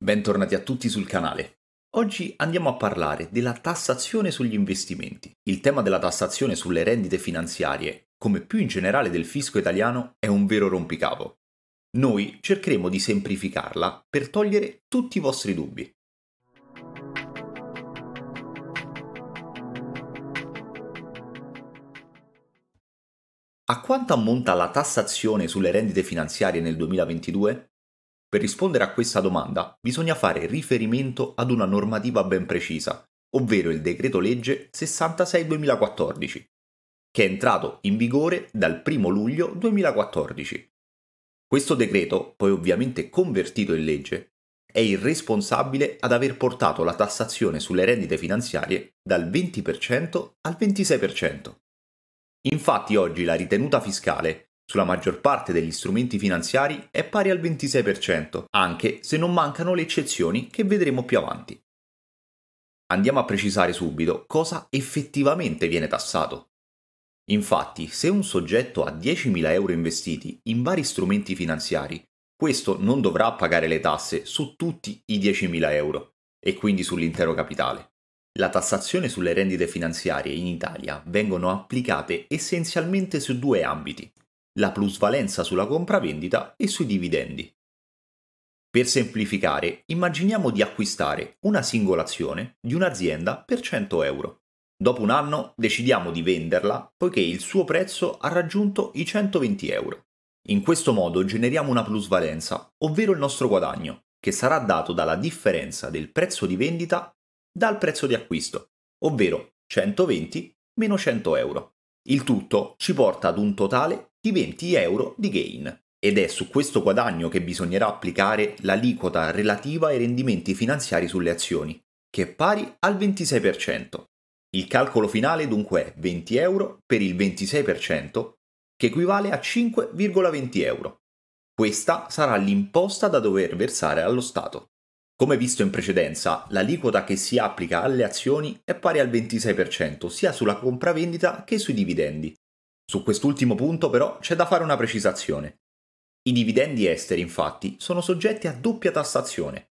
Bentornati a tutti sul canale. Oggi andiamo a parlare della tassazione sugli investimenti. Il tema della tassazione sulle rendite finanziarie, come più in generale del fisco italiano, è un vero rompicapo. Noi cercheremo di semplificarla per togliere tutti i vostri dubbi. A quanto ammonta la tassazione sulle rendite finanziarie nel 2022? Per rispondere a questa domanda bisogna fare riferimento ad una normativa ben precisa, ovvero il decreto legge 66-2014, che è entrato in vigore dal 1 luglio 2014. Questo decreto, poi ovviamente convertito in legge, è il responsabile ad aver portato la tassazione sulle rendite finanziarie dal 20% al 26%. Infatti oggi la ritenuta fiscale sulla maggior parte degli strumenti finanziari è pari al 26%, anche se non mancano le eccezioni che vedremo più avanti. Andiamo a precisare subito cosa effettivamente viene tassato. Infatti, se un soggetto ha 10.000 euro investiti in vari strumenti finanziari, questo non dovrà pagare le tasse su tutti i 10.000 euro e quindi sull'intero capitale. La tassazione sulle rendite finanziarie in Italia vengono applicate essenzialmente su due ambiti, la plusvalenza sulla compravendita e sui dividendi. Per semplificare, immaginiamo di acquistare una singola azione di un'azienda per 100 euro. Dopo un anno decidiamo di venderla poiché il suo prezzo ha raggiunto i 120 euro. In questo modo generiamo una plusvalenza, ovvero il nostro guadagno, che sarà dato dalla differenza del prezzo di vendita dal prezzo di acquisto, ovvero 120 meno 100 euro. Il tutto ci porta ad un totale di 20 euro di gain. Ed è su questo guadagno che bisognerà applicare l'aliquota relativa ai rendimenti finanziari sulle azioni, che è pari al 26%. Il calcolo finale dunque è 20 euro per il 26%, che equivale a 5,20 euro. Questa sarà l'imposta da dover versare allo Stato. Come visto in precedenza, l'aliquota che si applica alle azioni è pari al 26% sia sulla compravendita che sui dividendi. Su quest'ultimo punto però c'è da fare una precisazione. I dividendi esteri infatti sono soggetti a doppia tassazione.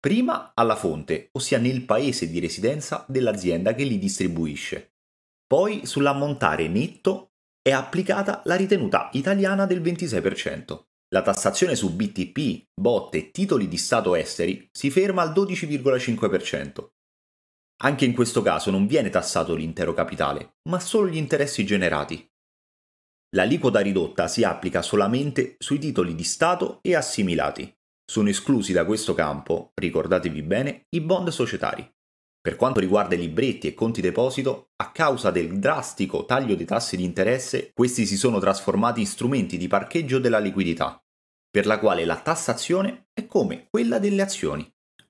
Prima alla fonte, ossia nel paese di residenza dell'azienda che li distribuisce. Poi sull'ammontare netto è applicata la ritenuta italiana del 26%. La tassazione su BTP, bot e titoli di Stato esteri si ferma al 12,5%. Anche in questo caso non viene tassato l'intero capitale, ma solo gli interessi generati. L'aliquota ridotta si applica solamente sui titoli di Stato e assimilati. Sono esclusi da questo campo, ricordatevi bene, i bond societari. Per quanto riguarda i libretti e conti deposito, a causa del drastico taglio dei tassi di interesse, questi si sono trasformati in strumenti di parcheggio della liquidità, per la quale la tassazione è come quella delle azioni.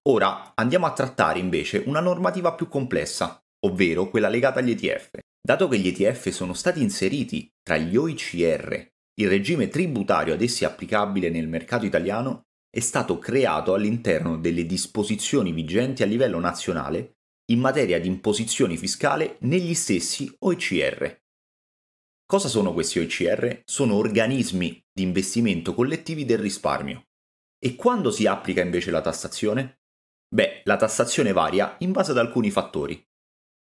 Ora andiamo a trattare invece una normativa più complessa, ovvero quella legata agli ETF. Dato che gli ETF sono stati inseriti tra gli OICR, il regime tributario ad essi applicabile nel mercato italiano è stato creato all'interno delle disposizioni vigenti a livello nazionale in materia di imposizione fiscale negli stessi OICR. Cosa sono questi OICR? Sono organismi di investimento collettivi del risparmio. E quando si applica invece la tassazione? Beh, la tassazione varia in base ad alcuni fattori.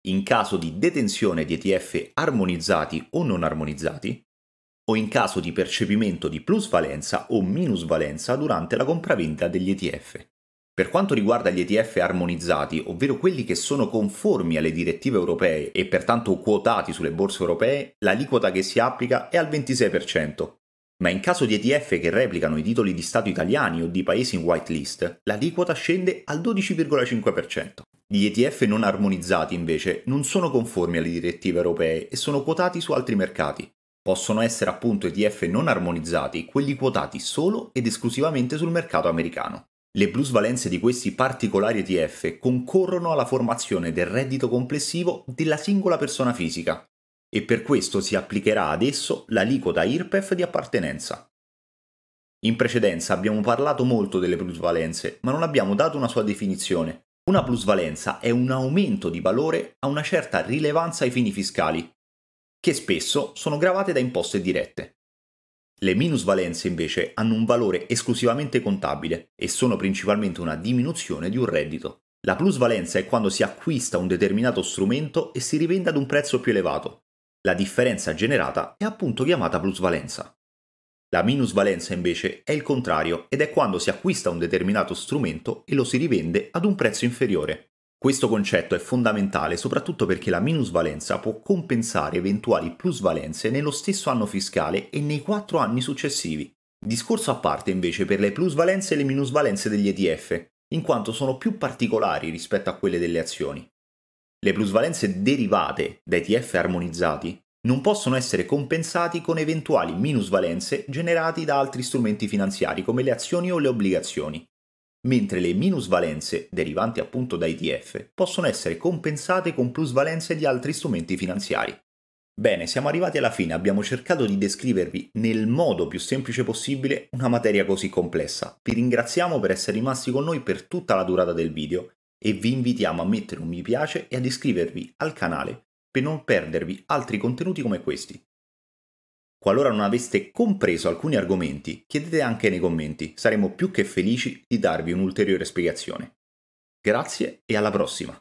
In caso di detenzione di ETF armonizzati o non armonizzati, o in caso di percepimento di plusvalenza o minusvalenza durante la compravendita degli ETF. Per quanto riguarda gli ETF armonizzati, ovvero quelli che sono conformi alle direttive europee e pertanto quotati sulle borse europee, l'aliquota che si applica è al 26%, ma in caso di ETF che replicano i titoli di Stato italiani o di paesi in whitelist, l'aliquota scende al 12,5%. Gli ETF non armonizzati invece non sono conformi alle direttive europee e sono quotati su altri mercati. Possono essere appunto ETF non armonizzati quelli quotati solo ed esclusivamente sul mercato americano. Le plusvalenze di questi particolari ETF concorrono alla formazione del reddito complessivo della singola persona fisica e per questo si applicherà ad esso l'aliquota IRPEF di appartenenza. In precedenza abbiamo parlato molto delle plusvalenze, ma non abbiamo dato una sua definizione. Una plusvalenza è un aumento di valore a una certa rilevanza ai fini fiscali, che spesso sono gravate da imposte dirette. Le minusvalenze invece hanno un valore esclusivamente contabile e sono principalmente una diminuzione di un reddito. La plusvalenza è quando si acquista un determinato strumento e si rivende ad un prezzo più elevato. La differenza generata è appunto chiamata plusvalenza. La minusvalenza invece è il contrario ed è quando si acquista un determinato strumento e lo si rivende ad un prezzo inferiore. Questo concetto è fondamentale soprattutto perché la minusvalenza può compensare eventuali plusvalenze nello stesso anno fiscale e nei quattro anni successivi. Discorso a parte invece per le plusvalenze e le minusvalenze degli ETF, in quanto sono più particolari rispetto a quelle delle azioni. Le plusvalenze derivate da ETF armonizzati non possono essere compensati con eventuali minusvalenze generati da altri strumenti finanziari come le azioni o le obbligazioni mentre le minusvalenze derivanti appunto da ETF possono essere compensate con plusvalenze di altri strumenti finanziari. Bene, siamo arrivati alla fine, abbiamo cercato di descrivervi nel modo più semplice possibile una materia così complessa. Vi ringraziamo per essere rimasti con noi per tutta la durata del video e vi invitiamo a mettere un mi piace e ad iscrivervi al canale per non perdervi altri contenuti come questi. Qualora non aveste compreso alcuni argomenti, chiedete anche nei commenti, saremo più che felici di darvi un'ulteriore spiegazione. Grazie e alla prossima!